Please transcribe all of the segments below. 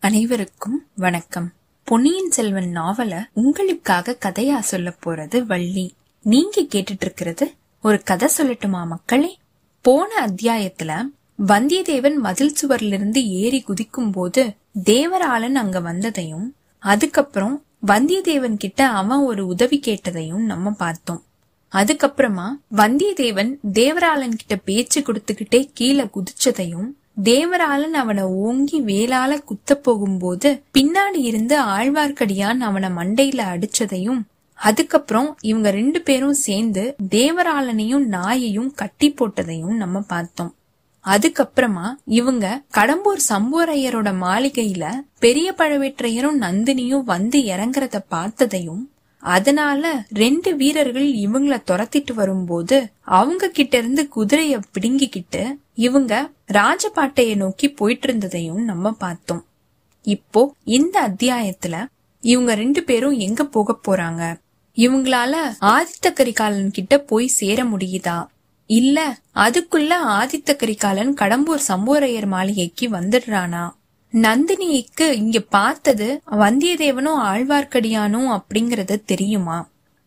அனைவருக்கும் வணக்கம். பொன்னியின் செல்வன் நாவல உங்களுக்காக கதையா சொல்ல போறது வள்ளி. நீங்க கேட்டுட்டு இருக்கிறது ஒரு கதை சொல்லட்டுமா மக்களே? போன அத்தியாயத்துல வந்தியத்தேவன் மதில் சுவர்லிருந்து ஏறி குதிக்கும் போது தேவராளன் அங்க வந்ததையும் அதுக்கப்புறம் வந்தியத்தேவன் கிட்ட அவன் ஒரு உதவி கேட்டதையும் நம்ம பார்த்தோம். அதுக்கப்புறமா வந்தியத்தேவன் தேவராளன் கிட்ட பேச்சு கொடுத்துக்கிட்டே கீழே குதிச்சதையும் தேவராளன் அவனை ஓங்கி வேலால குத்த போகும்போது பின்னாடி இருந்து ஆழ்வார்க்கடியான் அவனை மண்டையில அடிச்சதையும் அதுக்கப்புறம் இவங்க ரெண்டு பேரும் சேர்ந்து தேவராளனையும் நாயையும் கட்டி போட்டதையும் நம்ம பார்த்தோம். அதுக்கப்புறமா இவங்க கடம்பூர் சம்போரையரோட மாளிகையில பெரிய பழவேற்றையரும் நந்தினியும் வந்து இறங்குறத பார்த்ததையும் அதனால ரெண்டு வீரர்கள் இவங்கள துரத்திட்டு வரும்போது அவங்க கிட்ட இருந்து குதிரைய பிடுங்கிக்கிட்டு இவங்க ராஜபாட்டைய நோக்கி போயிட்டு இருந்ததையும் நம்ம பார்த்தோம். இப்போ இந்த அத்தியாயத்துல இவங்க ரெண்டு பேரும் எங்க போக போறாங்க? இவங்களால ஆதித்த கரிகாலன் கிட்ட போய் சேர முடியுதா? இல்ல அதுக்குள்ள ஆதித்த கரிகாலன் கடம்பூர் சம்போரையர் மாளிகைக்கு வந்துடுறானா? நந்தினிக்கு இங்க பார்த்தது வந்தியத்தேவனும் ஆழ்வார்க்கடியானும் அப்படிங்கறது தெரியுமா?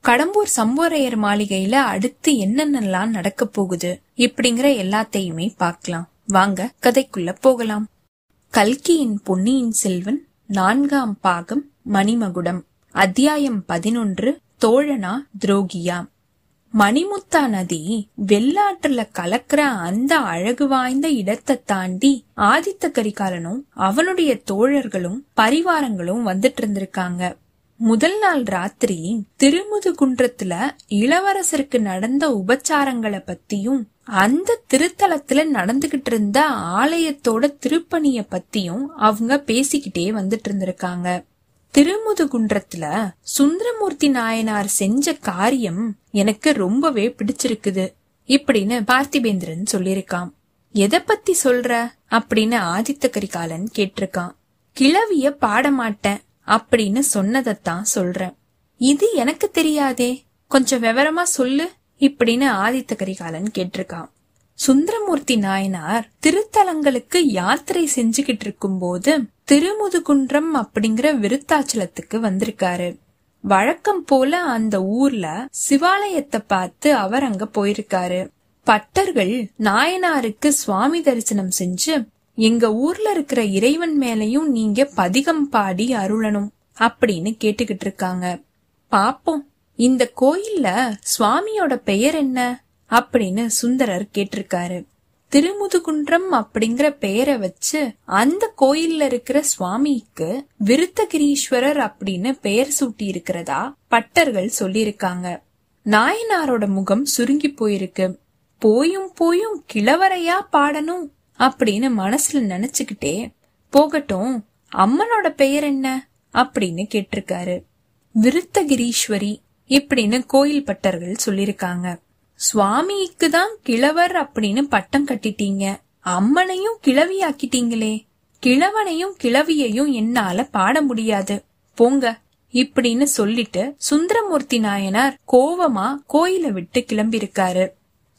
கடம்பூர் சம்புவரையர் மாளிகையில அடுத்து என்னென்னலாம் நடக்க போகுது இப்படிங்கிற எல்லாத்தையுமே பார்க்கலாம். வாங்க கதைக்குள்ள போகலாம். கல்கியின் பொன்னியின் செல்வன் நான்காம் பாகம் மணிமகுடம் அத்தியாயம் பதினொன்று தோழனா துரோகியா. மணிமுத்தா நதி வெள்ளாற்றுல கலக்கிற அந்த அழகு வாய்ந்த இடத்தை தாண்டி ஆதித்த கரிகாலனும் அவனுடைய தோழர்களும் பரிவாரங்களும் வந்துட்டு இருந்திருக்காங்க. முதல் நாள் ராத்திரி திருமுதுகுன்றத்துல இளவரசருக்கு நடந்த உபச்சாரங்களை பத்தியும் அந்த திருத்தலத்துல நடந்துகிட்டு இருந்த ஆலயத்தோட திருப்பணிய பத்தியும் அவங்க பேசிக்கிட்டே வந்துட்டு இருந்திருக்காங்க. திருமுதுகுன்றத்துல சுந்தரமூர்த்தி நாயனார் செஞ்ச காரியம் எனக்கு ரொம்பவே பிடிச்சிருக்குது இப்படின்னு பார்த்திபேந்திரன் சொல்லிருக்கான் எதை பத்தி சொல்ற? அப்படின்னு ஆதித்த கரிகாலன் கேட்டிருக்கான். கிளவிய பாடமாட்டேன். அப்படின்னு சொன்னதைத்தான் சொல்றேன். இது எனக்கு தெரியாதே. கொஞ்சம் விவரமா சொல்லு இப்படின்னு ஆதித்த கரிகாலன் கேட்டிருக்கான். சுந்தரமூர்த்தி நாயனார் திருத்தலங்களுக்கு யாத்திரை செஞ்சுகிட்டு இருக்கும் போது திருமுதுகுன்றம் அப்படிங்கிற விருத்தாச்சலத்துக்கு வந்திருக்காரு. வழக்கம் போல அந்த ஊர்ல சிவாலயத்தை பார்த்து அவர் அங்க போயிருக்காரு. பட்டர்கள் நாயனாருக்கு சுவாமி தரிசனம் செஞ்சு எங்க ஊர்ல இருக்கிற இறைவன் மேலையும் நீங்க பதிகம் பாடி அருளணும் அப்படின்னு கேட்டுக்கிட்டு இருக்காங்க. பாப்போம். இந்த கோயில்ல சுவாமியோட பெயர் என்ன அப்படின்னு சுந்தரர் கேட்டிருக்காரு. திருமுதுகுன்றம் அப்படிங்கிற பெயரை வச்சு அந்த கோயில்ல இருக்கிற சுவாமிக்கு விருத்தகிரீஸ்வரர் அப்படின்னு பெயர் சூட்டி இருக்கிறதா பட்டர்கள் சொல்லியிருக்காங்க. நாயனாரோட முகம் சுருங்கி போயிருக்கு. போயும் போயும் கிழவரையா பாடணும் அப்படின்னு மனசுல நினைச்சுக்கிட்டே போகட்டும் அம்மனோட பெயர் என்ன? அப்படின்னு கேட்டிருக்காரு. விருத்தகிரீஸ்வரி இப்படின்னு கோயில் பட்டர்கள் சொல்லிருக்காங்க சுவாமிக்கு தான் கிழவர் அப்படின்னு பட்டம் கட்டிட்டீங்க. அம்மனையும் கிழவி ஆக்கிட்டீங்களே கிழவனையும் கிழவியையும் என்னால பாட முடியாது. போங்க இப்படின்னு சொல்லிட்டு சுந்தரமூர்த்தி நாயனார் கோவமா கோயில விட்டு கிளம்பியிருக்காரு.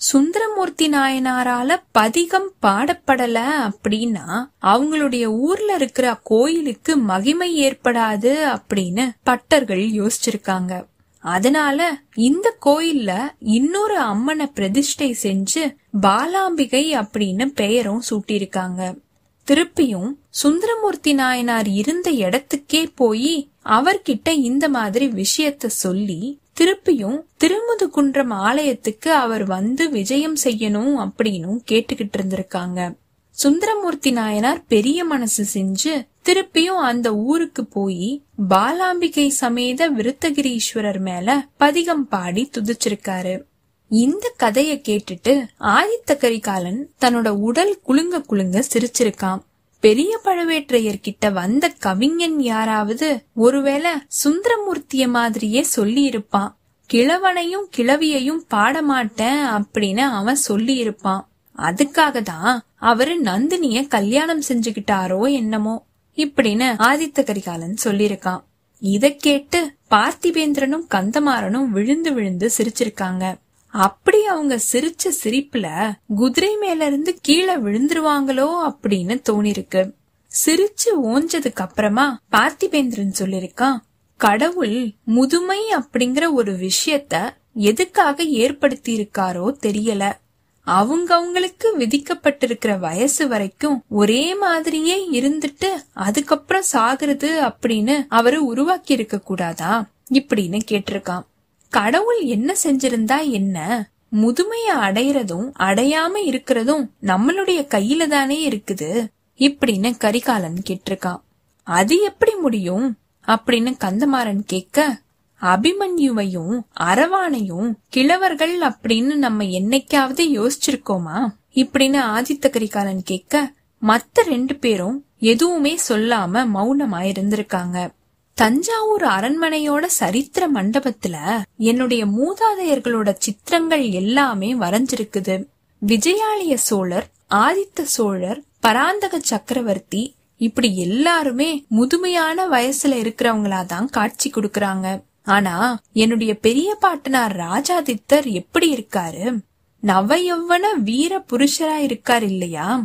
சுந்தரமூர்த்தி நாயனாரால பதிகம் பாடப்படல அப்படின்னா அவங்களுடைய ஊர்ல இருக்கிற கோயிலுக்கு மகிமை ஏற்படாது அப்படின்னு பட்டர்கள் யோசிச்சிருக்காங்க. அதனால இந்த கோயில்ல இன்னொரு அம்மனை பிரதிஷ்டை செஞ்சு பாலாம்பிகை அப்படின்னு பெயரும் சூட்டியிருக்காங்க. திருப்பியும் சுந்தரமூர்த்தி நாயனார் இருந்த இடத்துக்கே போய் அவர்கிட்ட இந்த மாதிரி விஷயத்த சொல்லி திருப்பியும் திருமுதுகுன்றம் ஆலயத்துக்கு அவர் வந்து விஜயம் செய்யணும் அப்படின்னு கேட்டுக்கிட்டு இருந்திருக்காங்க. சுந்தரமூர்த்தி நாயனார் பெரிய மனசு செஞ்சு திருப்பியும் அந்த ஊருக்கு போய் பாலாம்பிகை சமேத விருத்தகிரீஸ்வரர் மேல பதிகம் பாடி துதிச்சிருக்காரு. இந்த கதைய கேட்டுட்டு ஆதித்த கரிகாலன் தன்னோட உடல் குலுங்க குலுங்க சிரிச்சிருக்கான். பெரிய பழுவேற்றையர் கிட்ட வந்த கவிஞன் யாராவது ஒருவேளை சுந்தரமூர்த்திய மாதிரியே சொல்லி இருப்பான் கிழவனையும் கிழவியையும் பாடமாட்டேன் அப்படின்னு அவன் சொல்லி இருப்பான் அதுக்காக தான் அவரு நந்தினிய கல்யாணம் செஞ்சுகிட்டாரோ என்னமோ இப்படின்னு ஆதித்த கரிகாலன் சொல்லிருக்கான் இத கேட்டு பார்த்திபேந்திரனும் கந்தமாறனும் விழுந்து விழுந்து சிரிச்சிருக்காங்க. அப்படி அவங்க சிரிச்ச சிரிப்புல குதிரை மேல இருந்து கீழே விழுந்துருவாங்களோ அப்படின்னு தோணிருக்கு. சிரிச்சு ஓஞ்சதுக்கு அப்புறமா பார்த்திபேந்திரன் சொல்லிருக்கான் கடவுள் முதுமை அப்படிங்கிற ஒரு விஷயத்த எதுக்காக ஏற்படுத்தி இருக்காரோ தெரியல அவங்கவுங்களுக்கு விதிக்கப்பட்டிருக்கிற வயசு வரைக்கும் ஒரே மாதிரியே இருந்துட்டு அதுக்கப்புறம் சாகுறது அப்படின்னு அவரு உருவாக்கி இருக்க கூடாதா? இப்படின்னு கேட்டிருக்கான். கடவுள் என்ன செஞ்சிருந்தா என்ன? முதுமைய அடையறதும் அடையாம இருக்கிறதும் நம்மளுடைய கையில தானே இருக்குது. இப்படின்னு கரிகாலன் கேட்டிருக்கான் அது எப்படி முடியும்? அப்படின்னு கந்தமாறன் கேட்க அபிமன்யுவையும் அரவானையும் கிழவர்கள் அப்படின்னு நம்ம என்னைக்காவது யோசிச்சிருக்கோமா? இப்படின்னு ஆதித்த கரிகாலன் கேட்க மத்த ரெண்டு பேரும் எதுவுமே சொல்லாம மௌனமாயிருந்திருக்காங்க. இருந்திருக்காங்க தஞ்சாவூர் அரண்மனையோட சரித்திர மண்டபத்துல என்னுடைய மூதாதையர்களோட சித்திரங்கள் எல்லாமே வரைஞ்சிருக்குது. விஜயாலய சோழர் ஆதித்த சோழர் பராந்தக சக்கரவர்த்தி இப்படி எல்லாருமே முதுமையான வயசுல இருக்கிறவங்களா தான் காட்சி கொடுக்கறாங்க. ஆனா என்னுடைய பெரிய பாட்டனார் ராஜாதித்தர் எப்படி இருக்காரு? நவயௌவன வீர புருஷரா இருக்கார் இல்லையா?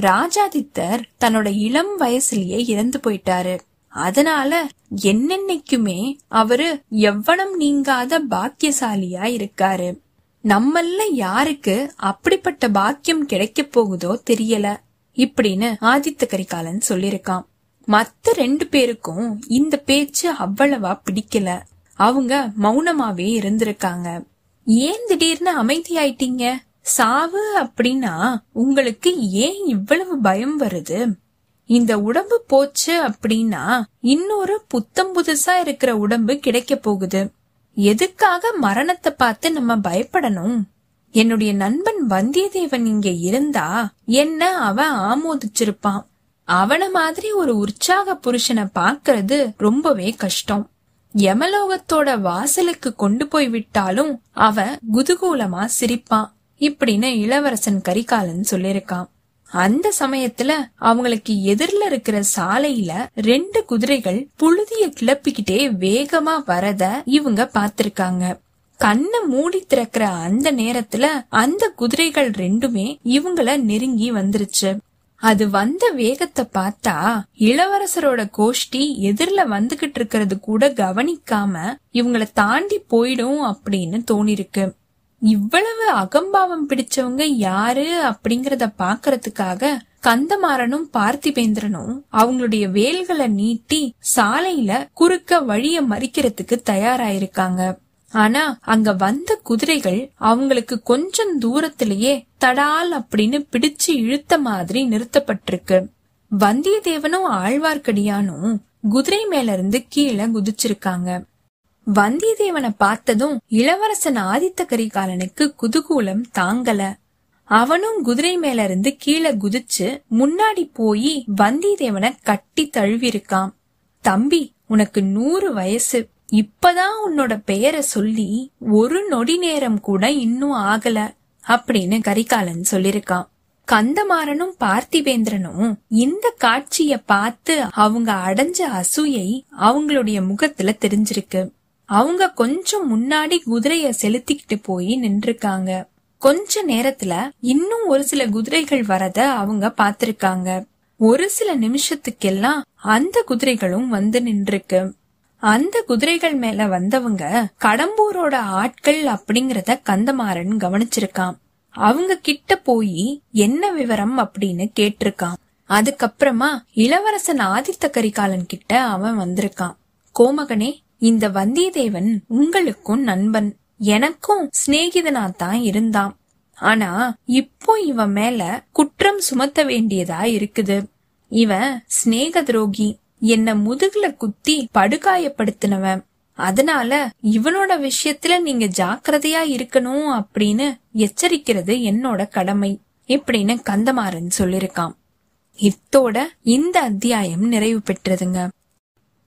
ராஜாதித்தர் தன்னோட இளம் வயசுலயே இறந்து போயிட்டாரு. அதனால என்னென்னைக்குமே அவரு எவ்வளம் நீங்காத பாக்கியசாலியா இருக்காரு. நம்மல்ல யாருக்கு அப்படிப்பட்ட பாக்கியம் கிடைக்க போகுதோ தெரியல இப்படின்னு ஆதித்த கரிகாலன் சொல்லிருக்கான். மத்த ரெண்டு பேருக்கும் இந்த பேச்சு அவ்வளவா பிடிக்கல. அவங்க மௌனமாவே இருந்திருக்காங்க. ஏன் திடீர்னு அமைதியாயிட்டீங்க? சாவு அப்படின்னா உங்களுக்கு ஏன் இவ்வளவு பயம் வருது? இந்த உடம்பு போச்சு அப்படின்னா இன்னொரு புத்தம் புதுசா இருக்கிற உடம்பு கிடைக்க போகுது. எதுக்காக மரணத்தை பார்த்து நம்ம பயப்படணும்? என்னுடைய நண்பன் வந்தியத்தேவன் இங்க இருந்தா என்ன அவன் ஆமோதிச்சிருப்பான். அவன மாதிரி ஒரு உற்சாக புருஷனை பாக்குறது ரொம்பவே கஷ்டம். யமலோகத்தோட வாசலுக்கு கொண்டு போய் விட்டாலும் அவன் குதூகூலமா சிரிப்பான். இப்படின்னு இளவரசன் கரிகாலன் சொல்லிருக்கான் அந்த சமயத்துல அவங்களுக்கு எதிரில இருக்கிற சாலையில ரெண்டு குதிரைகள் புழுதிய கிளப்பிக்கிட்டே வேகமா வரத இவங்க பாத்திருக்காங்க. கண்ணை மூடி திறக்கிற அந்த நேரத்துல அந்த குதிரைகள் ரெண்டுமே இவங்கள நெருங்கி வந்துருச்சு. அது வந்த வேகத்தை பார்த்தா இளவரசரோட கோஷ்டி எதிரில வந்துகிட்டு இருக்கிறது கூட கவனிக்காம இவங்கள தாண்டி போயிடும் அப்படின்னு தோணிருக்கு. இவ்வளவு அகம்பாவம் பிடிச்சவங்க யாரு அப்படிங்கறத பாக்குறதுக்காக கந்தமாறனும் பார்த்திபேந்திரனும் அவங்களுடைய வேல்களை நீட்டி சாலையில குறுக்க வழிய மறிக்கிறதுக்கு தயாராயிருக்காங்க. ஆனா அங்க வந்த குதிரைகள் அவங்களுக்கு கொஞ்சம் தூரத்திலேயே தடால் அப்படின்னு பிடிச்சு இழுத்த மாதிரி நிறுத்தப்பட்டிருக்கு. வந்தியத்தேவனும் ஆழ்வார்க்கடியானும் குதிரை மேல இருந்து கீழே குதிச்சிருக்காங்க. வந்தியத்தேவனை பார்த்ததும் இளவரசன் ஆதித்த கரிகாலனுக்கு குதூகூலம் தாங்கல. அவனும் குதிரை மேல இருந்து கீழே குதிச்சு முன்னாடி போய் வந்தியத்தேவனை கட்டி தழுவிருக்கான் தம்பி உனக்கு நூறு வயசு. இப்பதான் உன்னோட பெயரை சொல்லி ஒரு நொடி நேரம் கூட இன்னும் ஆகல அப்படின்னு கரிகாலன் சொல்லிருக்கான் கந்தமாறனும் பார்த்திவேந்திரனும் இந்த காட்சிய பார்த்து அவங்க அடைஞ்ச அசூயை அவங்களுடைய முகத்துல தெரிஞ்சிருக்கு. அவங்க கொஞ்சம் முன்னாடி குதிரைய செலுத்திக்கிட்டு போய் நின்றுருக்காங்க. கொஞ்ச நேரத்துல இன்னும் ஒரு சில குதிரைகள் வரத அவங்க பாத்திருக்காங்க ஒரு சில நிமிஷத்துக்கெல்லாம் அந்த குதிரைகளும் வந்து நின்றுருக்கு. அந்த குதிரைகள் மேல வந்தவங்க கடம்பூரோட ஆட்கள் அப்படிங்கறத கந்தமாறன் கவனிச்சிருக்கான். அவங்க கிட்ட போய் என்ன விவரம் அப்படின்னு கேட்டிருக்கான். அதுக்கப்புறமா இளவரசன் ஆதித்த கரிகாலன் கிட்ட அவன் வந்திருக்கான். கோமகனே இந்த வந்தியத்தேவன் உங்களுக்கும் நண்பன் எனக்கும் சிநேகிதனா தான் இருந்தான். ஆனா இப்போ இவன் மேல குற்றம் சுமத்த வேண்டியதா இருக்குது. இவன் சிநேக துரோகி என்ன முதுகுல குத்தி படுகாயப்படுத்தினவன். அதனால இவனோட விஷயத்துல நீங்க ஜாக்கிரதையா இருக்கணும் அப்படின்னு எச்சரிக்கிறது என்னோட கடமை இப்படின்னு கந்தமாறன் சொல்லிருக்கான். இத்தோட இந்த அத்தியாயம் நிறைவு பெற்றதுங்க.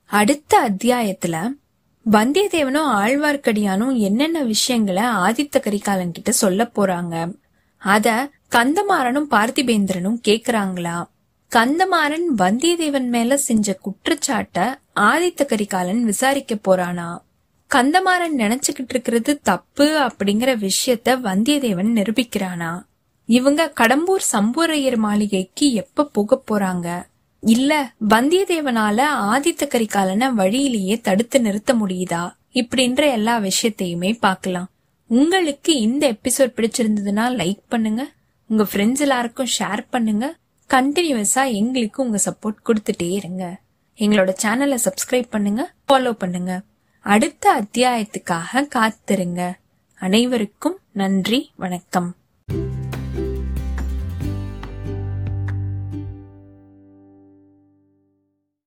அடுத்த அத்தியாயத்துல வந்தியத்தேவனும் ஆழ்வார்க்கடியானும் என்னென்ன விஷயங்களை ஆதித்த கரிகாலன் கிட்ட சொல்ல போறாங்க அத கந்தமாறனும் பார்த்திபேந்திரனும் கேக்குறாங்களா? கந்தமாறன் வந்தியத்தேவன் மேல செஞ்ச குற்றச்சாட்ட ஆதித்த கரிகாலன் விசாரிக்க போறானா? கந்தமாறன் நினைச்சுக்கிட்டு இருக்கிறது தப்பு அப்படிங்கிற விஷயத்த வந்தியத்தேவன் நிரூபிக்கிறானா? இவங்க கடம்பூர் சம்பூரையர் மாளிகைக்கு எப்ப போக போறாங்க? இல்ல வந்தியத்தேவனால ஆதித்த கரிகாலனை வழியிலேயே தடுத்து நிறுத்த முடியுதா? இப்படின்ற எல்லா விஷயத்தையுமே பார்க்கலாம். உங்களுக்கு இந்த எபிசோட் பிடிச்சிருந்ததுன்னா லைக் பண்ணுங்க. உங்க ஃப்ரெண்ட்ஸ் எல்லாருக்கும் ஷேர் பண்ணுங்க. கண்டினியூஸா எங்களுக்கு உங்க சப்போர்ட் கொடுத்துட்டே இருங்க. எங்களோட சேனலை சப்ஸ்கிரைப் பண்ணுங்க. ஃபாலோ பண்ணுங்க. அடுத்த அத்தியாயத்துக்காக காத்திருங்க. அனைவருக்கும் நன்றி வணக்கம்.